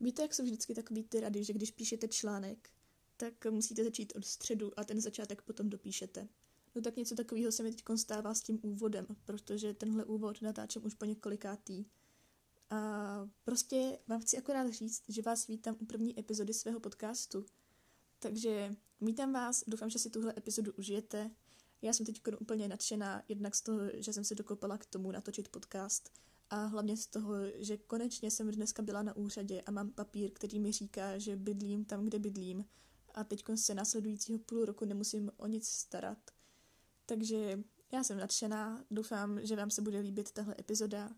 Víte, jak jsou vždycky takový ty rady, že když píšete článek, tak musíte začít od středu a ten začátek potom dopíšete. No tak něco takového se mi teď stává s tím úvodem, protože tenhle úvod natáčím už po několikátý. A prostě vám chci akorát říct, že vás vítám u první epizody svého podcastu. Takže vítám vás, doufám, že si tuhle epizodu užijete. Já jsem teď úplně nadšená, jednak z toho, že jsem se dokopala k tomu natočit podcast a hlavně z toho, že konečně jsem dneska byla na úřadě a mám papír, který mi říká, že bydlím tam, kde bydlím a teď se následujícího půl roku nemusím o nic starat. Takže já jsem nadšená, doufám, že vám se bude líbit tahle epizoda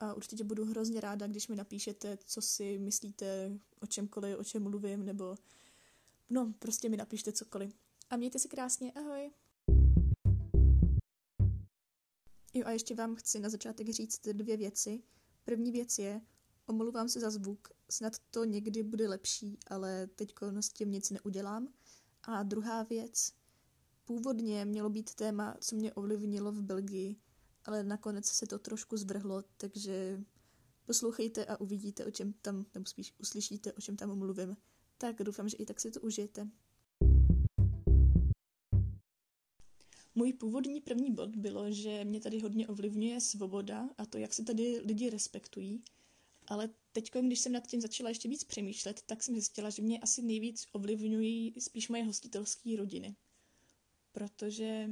a určitě budu hrozně ráda, když mi napíšete, co si myslíte o čemkoliv, o čem mluvím, nebo no, prostě mi napište cokoliv. A mějte se krásně, ahoj! Jo a ještě vám chci na začátek říct dvě věci. První věc je, omluvám se za zvuk, snad to někdy bude lepší, ale teď s tím nic neudělám. A druhá věc, původně mělo být téma, co mě ovlivnilo v Belgii, ale nakonec se to trošku zvrhlo, takže poslouchejte a uvidíte, o čem tam, nebo spíš uslyšíte, o čem tam mluvím. Tak doufám, že i tak si to užijete. Můj původní první bod bylo, že mě tady hodně ovlivňuje svoboda a to, jak se tady lidi respektují. Ale teď, když jsem nad tím začala ještě víc přemýšlet, tak jsem zjistila, že mě asi nejvíc ovlivňují spíš moje hostitelské rodiny. Protože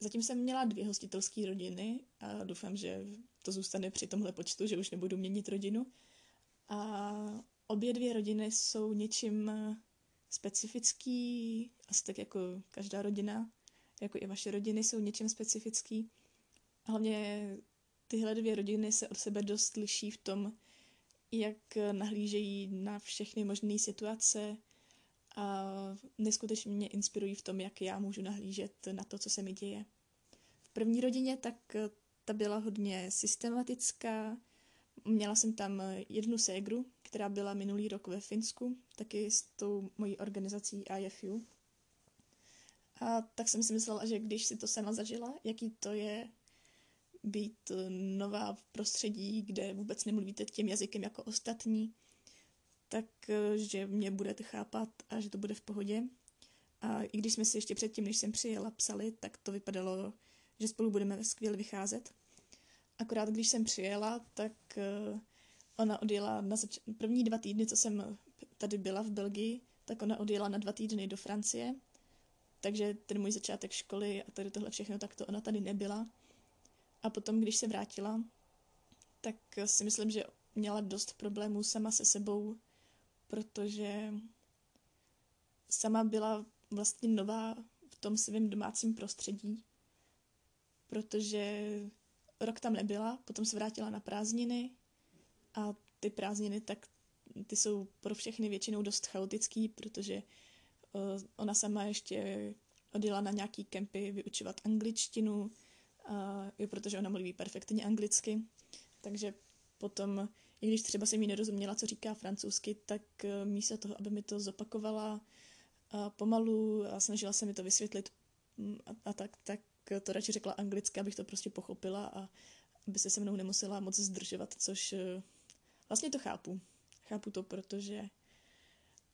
zatím jsem měla dvě hostitelské rodiny a doufám, že to zůstane při tomhle počtu, že už nebudu měnit rodinu. A obě dvě rodiny jsou něčím specifický, asi tak jako každá rodina jako i vaše rodiny jsou něčím specifický. Hlavně tyhle dvě rodiny se od sebe dost liší v tom, jak nahlížejí na všechny možné situace a neskutečně mě inspirují v tom, jak já můžu nahlížet na to, co se mi děje. V první rodině tak ta byla hodně systematická. Měla jsem tam jednu ségru, která byla minulý rok ve Finsku, taky s tou mojí organizací IFU, a tak jsem si myslela, že když si to sama zažila, jaký to je být nová v prostředí, kde vůbec nemluvíte tím jazykem jako ostatní, tak že mě budete chápat a že to bude v pohodě. A i když jsme si ještě předtím, než jsem přijela, psali, tak to vypadalo, že spolu budeme skvěle vycházet. Akorát když jsem přijela, tak eh, ona odjela na zač- první dva týdny, co jsem tady byla v Belgii, tak ona odjela na dva týdny do Francie takže ten můj začátek školy a tady tohle všechno, tak to ona tady nebyla. A potom, když se vrátila, tak si myslím, že měla dost problémů sama se sebou, protože sama byla vlastně nová v tom svém domácím prostředí, protože rok tam nebyla, potom se vrátila na prázdniny a ty prázdniny tak ty jsou pro všechny většinou dost chaotický, protože ona sama ještě odjela na nějaký kempy vyučovat angličtinu, jo, protože ona mluví perfektně anglicky, takže potom, i když třeba jsem jí nerozuměla, co říká francouzsky, tak eh, místo toho, aby mi to zopakovala pomalu a snažila se mi to vysvětlit mm, a, a tak, tak to radši řekla anglicky, abych to prostě pochopila a aby se se mnou nemusela moc zdržovat, což eh, vlastně to chápu. Chápu to, protože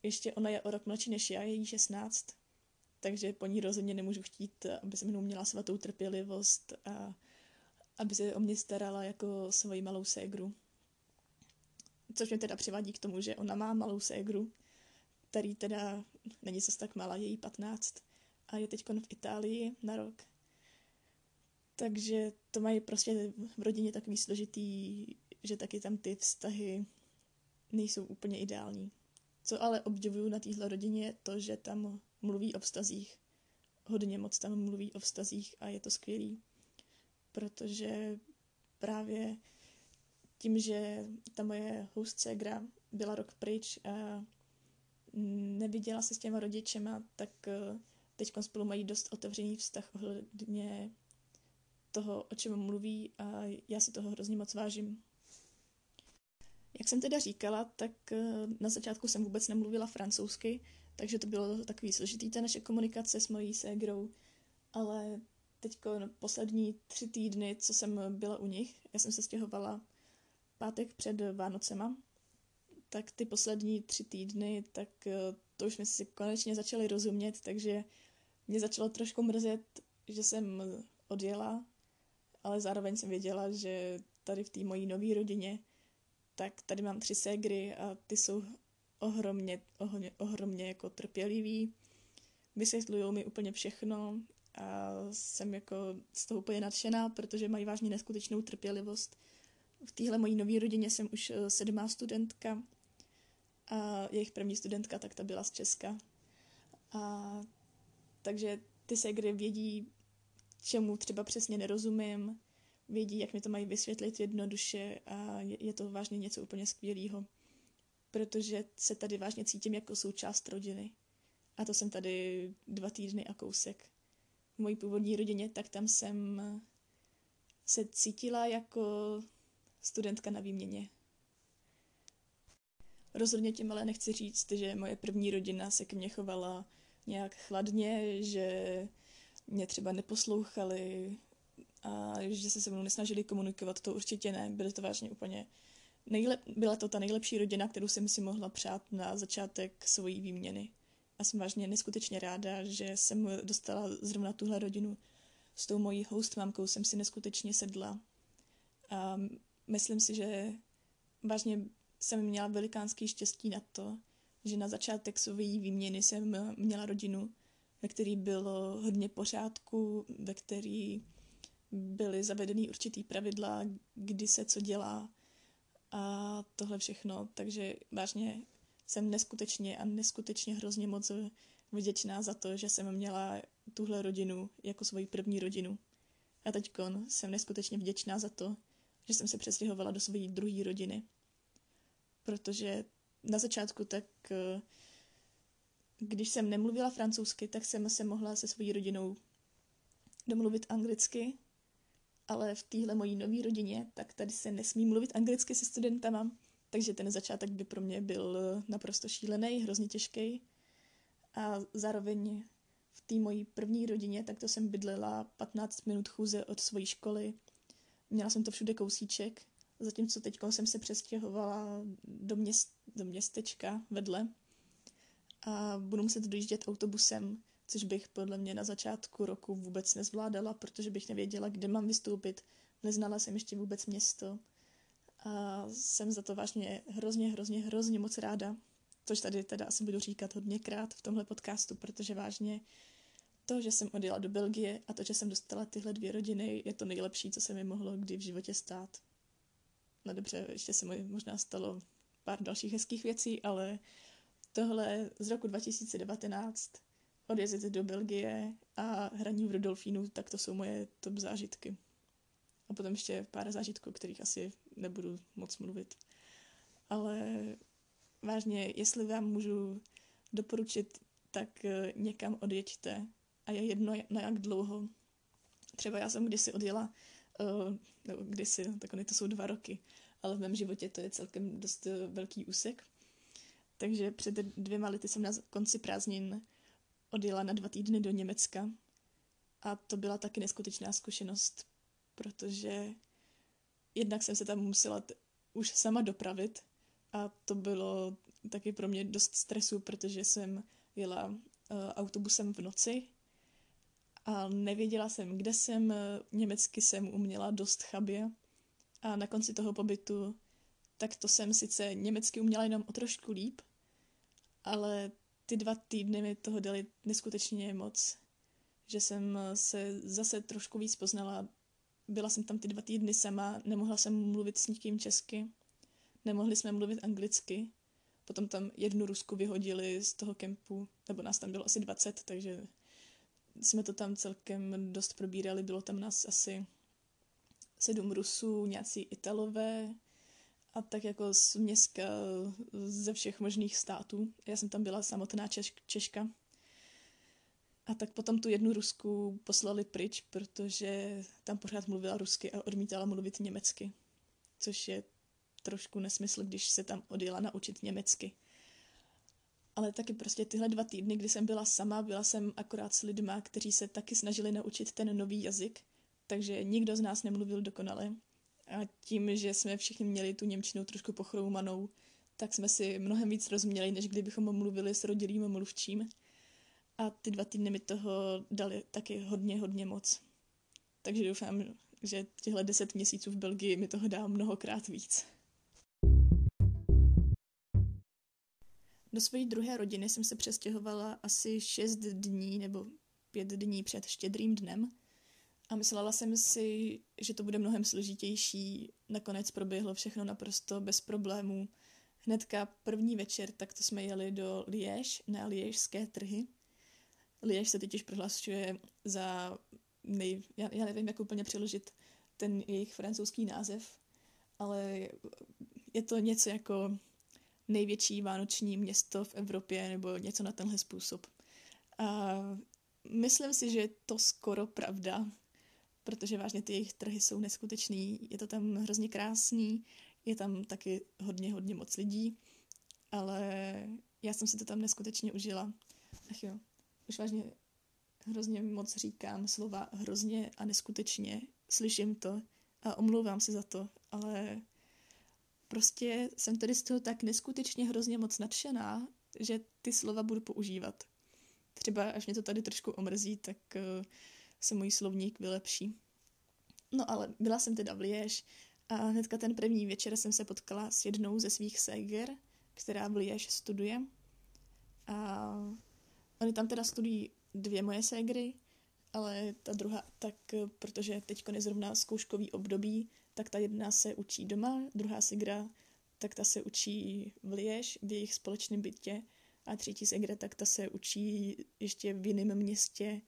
ještě ona je o rok mladší než já, je jí 16, takže po ní rozhodně nemůžu chtít, aby se mnou měla svatou trpělivost a aby se o mě starala jako svoji malou ségru. Což mě teda přivádí k tomu, že ona má malou ségru, který teda není zase tak malá, je jí 15 a je teď v Itálii na rok. Takže to mají prostě v rodině takový složitý, že taky tam ty vztahy nejsou úplně ideální. Co ale obdivuju na téhle rodině je to, že tam mluví o vztazích. Hodně moc tam mluví o vztazích a je to skvělý. Protože právě tím, že ta moje hostsegra byla rok pryč a neviděla se s těma rodičema, tak eh, teď spolu mají dost otevřený vztah ohledně toho, o čem mluví a já si toho hrozně moc vážím. Jak jsem teda říkala, tak eh, na začátku jsem vůbec nemluvila francouzsky, takže to bylo takový složitý ta naše komunikace s mojí ségrou, ale teď poslední tři týdny, co jsem byla u nich, já jsem se stěhovala pátek před Vánocema, tak ty poslední tři týdny, tak uh, to už jsme si konečně začali rozumět, takže mě začalo trošku mrzet, že jsem odjela, ale zároveň jsem věděla, že tady v té mojí nové rodině, tak tady mám tři ségry a ty jsou ohromně, ohromně, ohromně jako trpělivý. Vysvětlují mi úplně všechno a jsem jako z toho úplně nadšená, protože mají vážně neskutečnou trpělivost. V téhle mojí nové rodině jsem už eh, sedmá studentka a jejich první studentka, tak ta byla z Česka. A takže ty ségry vědí, čemu třeba přesně nerozumím, vědí, jak mi to mají vysvětlit jednoduše a je, je to vážně něco úplně skvělého, protože se tady vážně cítím jako součást rodiny. A to jsem tady dva týdny a kousek. V mojí původní rodině, tak tam jsem se cítila jako studentka na výměně. Rozhodně tím ale nechci říct, že moje první rodina se ke mně chovala nějak chladně, že mě třeba neposlouchali a že se se mnou nesnažili komunikovat, to určitě ne. Byly to vážně úplně nejlep, byla to ta nejlepší rodina, kterou jsem si mohla přát na začátek svojí výměny. A jsem vážně neskutečně ráda, že jsem dostala zrovna tuhle rodinu. S tou mojí host mamkou jsem si neskutečně sedla. A myslím si, že vážně jsem měla velikánský štěstí na to, že na začátek své výměny jsem měla rodinu, ve který bylo hodně pořádku, ve který byly zavedeny určitý pravidla, kdy se co dělá a tohle všechno. Takže vážně jsem neskutečně a neskutečně hrozně moc vděčná za to, že jsem měla tuhle rodinu jako svoji první rodinu. A teď jsem neskutečně vděčná za to, že jsem se přestěhovala do své druhé rodiny. Protože na začátku tak, když jsem nemluvila francouzsky, tak jsem se mohla se svojí rodinou domluvit anglicky, ale v téhle mojí nové rodině, tak tady se nesmí mluvit anglicky se studentama, takže ten začátek by pro mě byl eh, naprosto šílený, hrozně těžký. A zároveň v té mojí první rodině, tak to jsem bydlela 15 minut chůze od své školy. Měla jsem to všude kousíček, zatímco teď jsem se přestěhovala do, měst, do městečka vedle a budu muset dojíždět autobusem, což bych podle mě na začátku roku vůbec nezvládala, protože bych nevěděla, kde mám vystoupit. Neznala jsem ještě vůbec město a jsem za to vážně hrozně, hrozně, hrozně moc ráda, což tady teda asi budu říkat hodněkrát v tomhle podcastu, protože vážně to, že jsem odjela do Belgie a to, že jsem dostala tyhle dvě rodiny, je to nejlepší, co se mi mohlo kdy v životě stát. No dobře, ještě se mi možná stalo pár dalších hezkých věcí, ale tohle z roku 2019 odjezdit do Belgie a hraní v Rudolfínu, tak to jsou moje top zážitky. A potom ještě pár zážitků, o kterých asi nebudu moc mluvit. Ale vážně, jestli vám můžu doporučit, tak eh, někam odjeďte. A je jedno, na jak dlouho. Třeba já jsem kdysi odjela, uh, nebo kdysi, tak oni to jsou dva roky, ale v mém životě to je celkem dost eh, velký úsek. Takže před dvěma lety jsem na konci prázdnin odjela na dva týdny do Německa. A to byla taky neskutečná zkušenost, protože jednak jsem se tam musela t- už sama dopravit a to bylo taky pro mě dost stresu, protože jsem jela uh, autobusem v noci a nevěděla jsem, kde jsem, německy jsem uměla dost chabě. A na konci toho pobytu tak to jsem sice německy uměla jenom o trošku líp, ale ty dva týdny mi toho dali neskutečně moc, že jsem se zase trošku víc poznala. Byla jsem tam ty dva týdny sama, nemohla jsem mluvit s nikým česky, nemohli jsme mluvit anglicky, potom tam jednu Rusku vyhodili z toho kempu, nebo nás tam bylo asi 20, takže jsme to tam celkem dost probírali, bylo tam nás asi sedm Rusů, nějací Italové a tak jako z města ze všech možných států. Já jsem tam byla samotná Češ- Češka. A tak potom tu jednu Rusku poslali pryč, protože tam pořád mluvila rusky a odmítala mluvit německy. Což je trošku nesmysl, když se tam odjela naučit německy. Ale taky prostě tyhle dva týdny, kdy jsem byla sama, byla jsem akorát s lidma, kteří se taky snažili naučit ten nový jazyk, takže nikdo z nás nemluvil dokonale. A tím, že jsme všichni měli tu Němčinu trošku pochroumanou, tak jsme si mnohem víc rozuměli, než kdybychom mluvili s rodilým mluvčím. A ty dva týdny mi toho dali taky hodně, hodně moc. Takže doufám, že těchto deset měsíců v Belgii mi toho dá mnohokrát víc. Do své druhé rodiny jsem se přestěhovala asi šest dní nebo pět dní před štědrým dnem a myslela jsem si, že to bude mnohem složitější. Nakonec proběhlo všechno naprosto bez problémů. Hnedka první večer, tak to jsme jeli do Liež, na Liežské trhy. Liež se totiž prohlašuje za nej, já, já nevím, jak úplně přeložit ten jejich francouzský název, ale je to něco jako největší vánoční město v Evropě nebo něco na tenhle způsob. A myslím si, že je to skoro pravda, protože vážně ty jejich trhy jsou neskutečný, je to tam hrozně krásný, je tam taky hodně, hodně moc lidí, ale já jsem si to tam neskutečně užila. Ach jo, už vážně hrozně moc říkám slova hrozně a neskutečně, slyším to a omlouvám se za to, ale prostě jsem tady z toho tak neskutečně hrozně moc nadšená, že ty slova budu používat. Třeba až mě to tady trošku omrzí, tak uh, se můj slovník vylepší. No ale byla jsem teda v Liež a hnedka ten první večer jsem se potkala s jednou ze svých séger, která v Liež studuje. A oni tam teda studují dvě moje ségry, ale ta druhá, tak protože teď je zrovna zkouškový období, tak ta jedna se učí doma, druhá ségra, tak ta se učí v Liež, v jejich společném bytě a třetí ségra, tak ta se učí ještě v jiném městě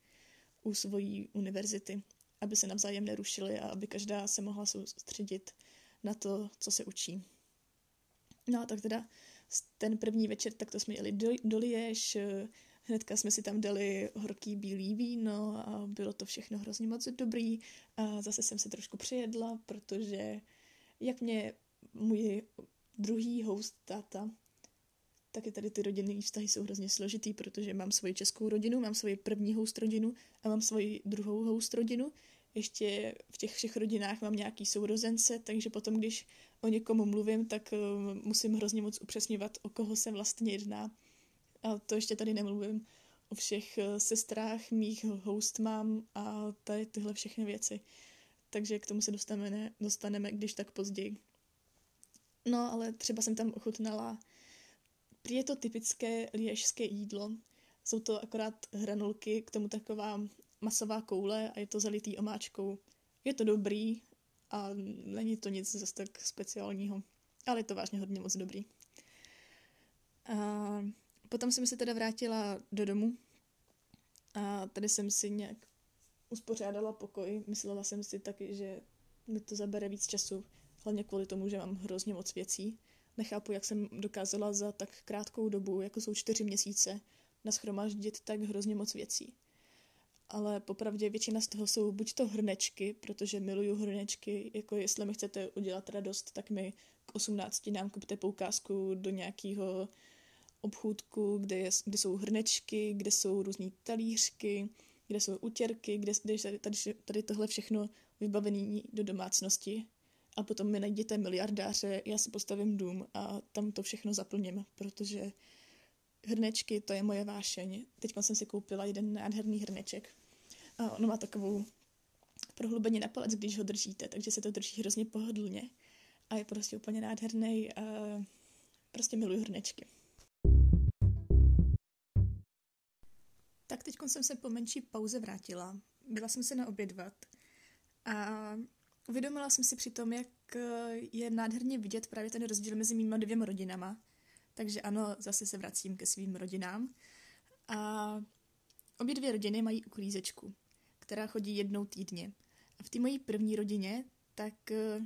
u svojí univerzity, aby se navzájem nerušili a aby každá se mohla soustředit na to, co se učí. No a tak teda ten první večer, tak to jsme jeli do, do Liež, hnedka jsme si tam dali horký bílý víno a bylo to všechno hrozně moc dobrý a zase jsem se trošku přejedla, protože jak mě můj druhý host táta taky tady ty rodinné vztahy jsou hrozně složitý, protože mám svoji českou rodinu, mám svoji první host rodinu a mám svoji druhou host rodinu. Ještě v těch všech rodinách mám nějaký sourozence, takže potom, když o někomu mluvím, tak uh, musím hrozně moc upřesňovat, o koho se vlastně jedná. A to ještě tady nemluvím o všech uh, sestrách mých host mám a tady tyhle všechny věci. Takže k tomu se dostaneme, dostaneme když tak později. No, ale třeba jsem tam ochutnala Prý je to typické liežské jídlo. Jsou to akorát hranolky, k tomu taková masová koule a je to zalitý omáčkou. Je to dobrý a není to nic zase tak speciálního, ale je to vážně hodně moc dobrý. A potom jsem se teda vrátila do domu a tady jsem si nějak uspořádala pokoj. Myslela jsem si taky, že mi to zabere víc času, hlavně kvůli tomu, že mám hrozně moc věcí. Nechápu, jak jsem dokázala za tak krátkou dobu, jako jsou čtyři měsíce, naschromáždit tak hrozně moc věcí. Ale popravdě většina z toho jsou buď to hrnečky, protože miluju hrnečky, jako jestli mi chcete udělat radost, tak mi k 18 nám kupte poukázku do nějakého obchůdku, kde, je, kde jsou hrnečky, kde jsou různé talířky, kde jsou utěrky, kde, kde je tady, tady tohle všechno vybavené do domácnosti a potom mi najděte miliardáře, já si postavím dům a tam to všechno zaplním, protože hrnečky, to je moje vášeň. Teď jsem si koupila jeden nádherný hrneček a ono má takovou prohlubení na palec, když ho držíte, takže se to drží hrozně pohodlně a je prostě úplně nádherný a prostě miluji hrnečky. Tak teď jsem se po menší pauze vrátila. Byla jsem se naobědvat a Uvědomila jsem si přitom, jak eh, je nádherně vidět právě ten rozdíl mezi mýma dvěma rodinama. Takže ano, zase se vracím ke svým rodinám. A obě dvě rodiny mají uklízečku, která chodí jednou týdně. A v té mojí první rodině, tak uh,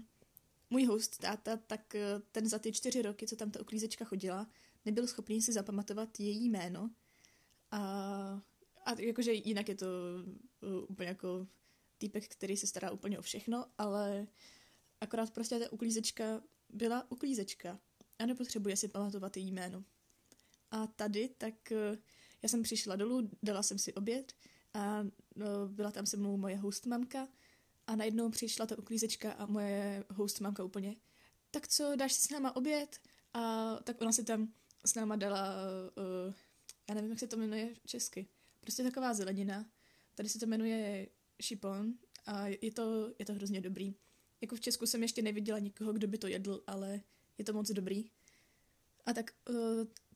můj host, táta, tak uh, ten za ty čtyři roky, co tam ta uklízečka chodila, nebyl schopný si zapamatovat její jméno. A, a jakože jinak je to úplně jako týpek, který se stará úplně o všechno, ale akorát prostě ta uklízečka byla uklízečka a nepotřebuje si pamatovat její jméno. A tady, tak eh, já jsem přišla dolů, dala jsem si oběd a no, byla tam se mnou moje hostmamka a najednou přišla ta uklízečka a moje hostmamka úplně tak co, dáš si s náma oběd? A tak ona si tam s náma dala, uh, já nevím, jak se to jmenuje česky, prostě taková zelenina. Tady se to jmenuje šipon a je to, je to hrozně dobrý. Jako v Česku jsem ještě neviděla nikoho, kdo by to jedl, ale je to moc dobrý. A tak uh,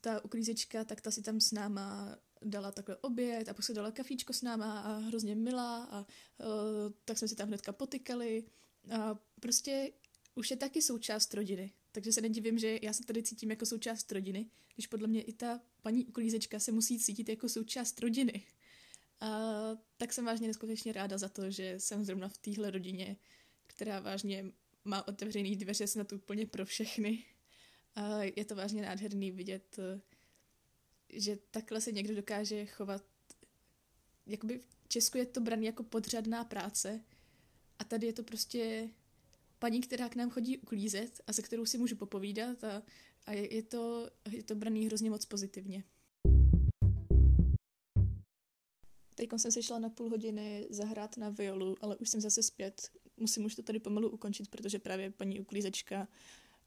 ta uklízečka, tak ta si tam s náma dala takhle oběd a pak se dala kafíčko s náma a hrozně milá a uh, tak jsme si tam hnedka potykali a prostě už je taky součást rodiny. Takže se nedivím, že já se tady cítím jako součást rodiny, když podle mě i ta paní uklízečka se musí cítit jako součást rodiny. A tak jsem vážně neskutečně ráda za to, že jsem zrovna v téhle rodině, která vážně má otevřený dveře snad úplně pro všechny. A je to vážně nádherný vidět, že takhle se někdo dokáže chovat. Jakoby v Česku je to braný jako podřadná práce a tady je to prostě paní, která k nám chodí uklízet a se kterou si můžu popovídat a, a je, je, to, je to braný hrozně moc pozitivně. Teď jsem se šla na půl hodiny zahrát na violu, ale už jsem zase zpět. Musím už to tady pomalu ukončit, protože právě paní uklízečka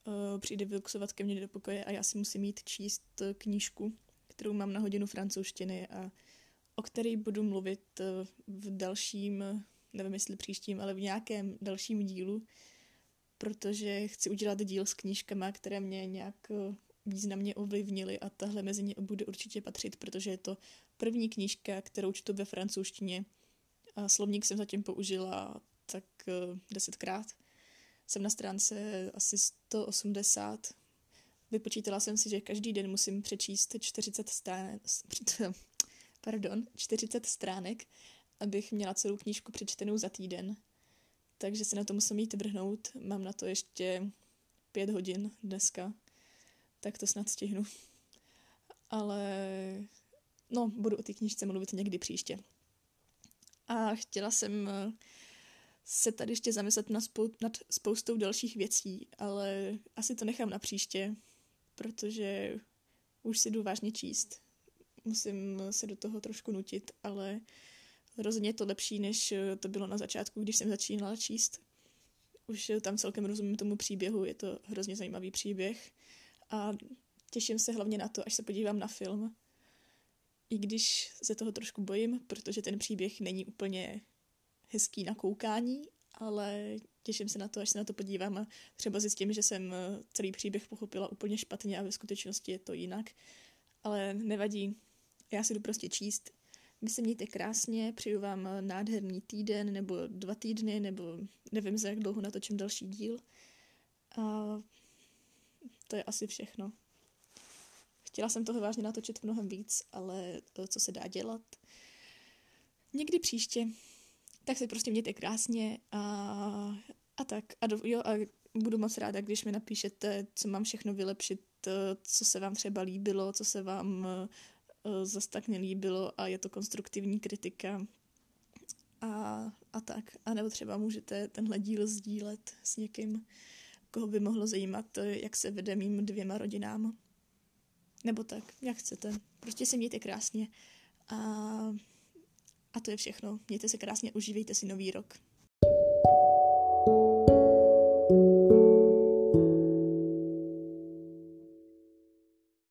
uh, přijde vyluxovat ke mně do pokoje a já si musím jít číst knížku, kterou mám na hodinu francouzštiny a o který budu mluvit uh, v dalším, nevím jestli příštím, ale v nějakém dalším dílu, protože chci udělat díl s knížkama, které mě nějak významně ovlivnily a tahle mezi ně bude určitě patřit, protože je to první knížka, kterou čtu ve francouzštině. A slovník jsem zatím použila tak uh, desetkrát. Jsem na stránce asi 180. Vypočítala jsem si, že každý den musím přečíst 40 stránek, pardon, 40 stránek, abych měla celou knížku přečtenou za týden. Takže se na to musím jít vrhnout. Mám na to ještě pět hodin dneska, tak to snad stihnu. Ale no, budu o té knížce mluvit někdy příště. A chtěla jsem eh, se tady ještě zamyslet nad, spou- nad spoustou dalších věcí, ale asi to nechám na příště, protože už si jdu vážně číst. Musím se do toho trošku nutit, ale rozhodně je to lepší, než to bylo na začátku, když jsem začínala číst. Už tam celkem rozumím tomu příběhu, je to hrozně zajímavý příběh a těším se hlavně na to, až se podívám na film, i když se toho trošku bojím, protože ten příběh není úplně hezký na koukání, ale těším se na to, až se na to podívám a třeba zjistím, že jsem eh, celý příběh pochopila úplně špatně a ve skutečnosti je to jinak. Ale nevadí, já si jdu prostě číst. Vy se mějte krásně, přeju vám nádherný týden nebo dva týdny, nebo nevím, za jak dlouho natočím další díl. A to je asi všechno. Chtěla jsem toho vážně natočit mnohem víc, ale to, co se dá dělat. Někdy příště. Tak se prostě mějte krásně a, a tak. A, do, jo, a budu moc ráda, když mi napíšete, co mám všechno vylepšit, co se vám třeba líbilo, co se vám uh, zase tak nelíbilo a je to konstruktivní kritika a, a tak. A nebo třeba můžete tenhle díl sdílet s někým, koho by mohlo zajímat, jak se vede mým dvěma rodinám. Nebo tak, jak chcete. Prostě se mějte krásně. A, a to je všechno. Mějte se krásně, užívejte si nový rok.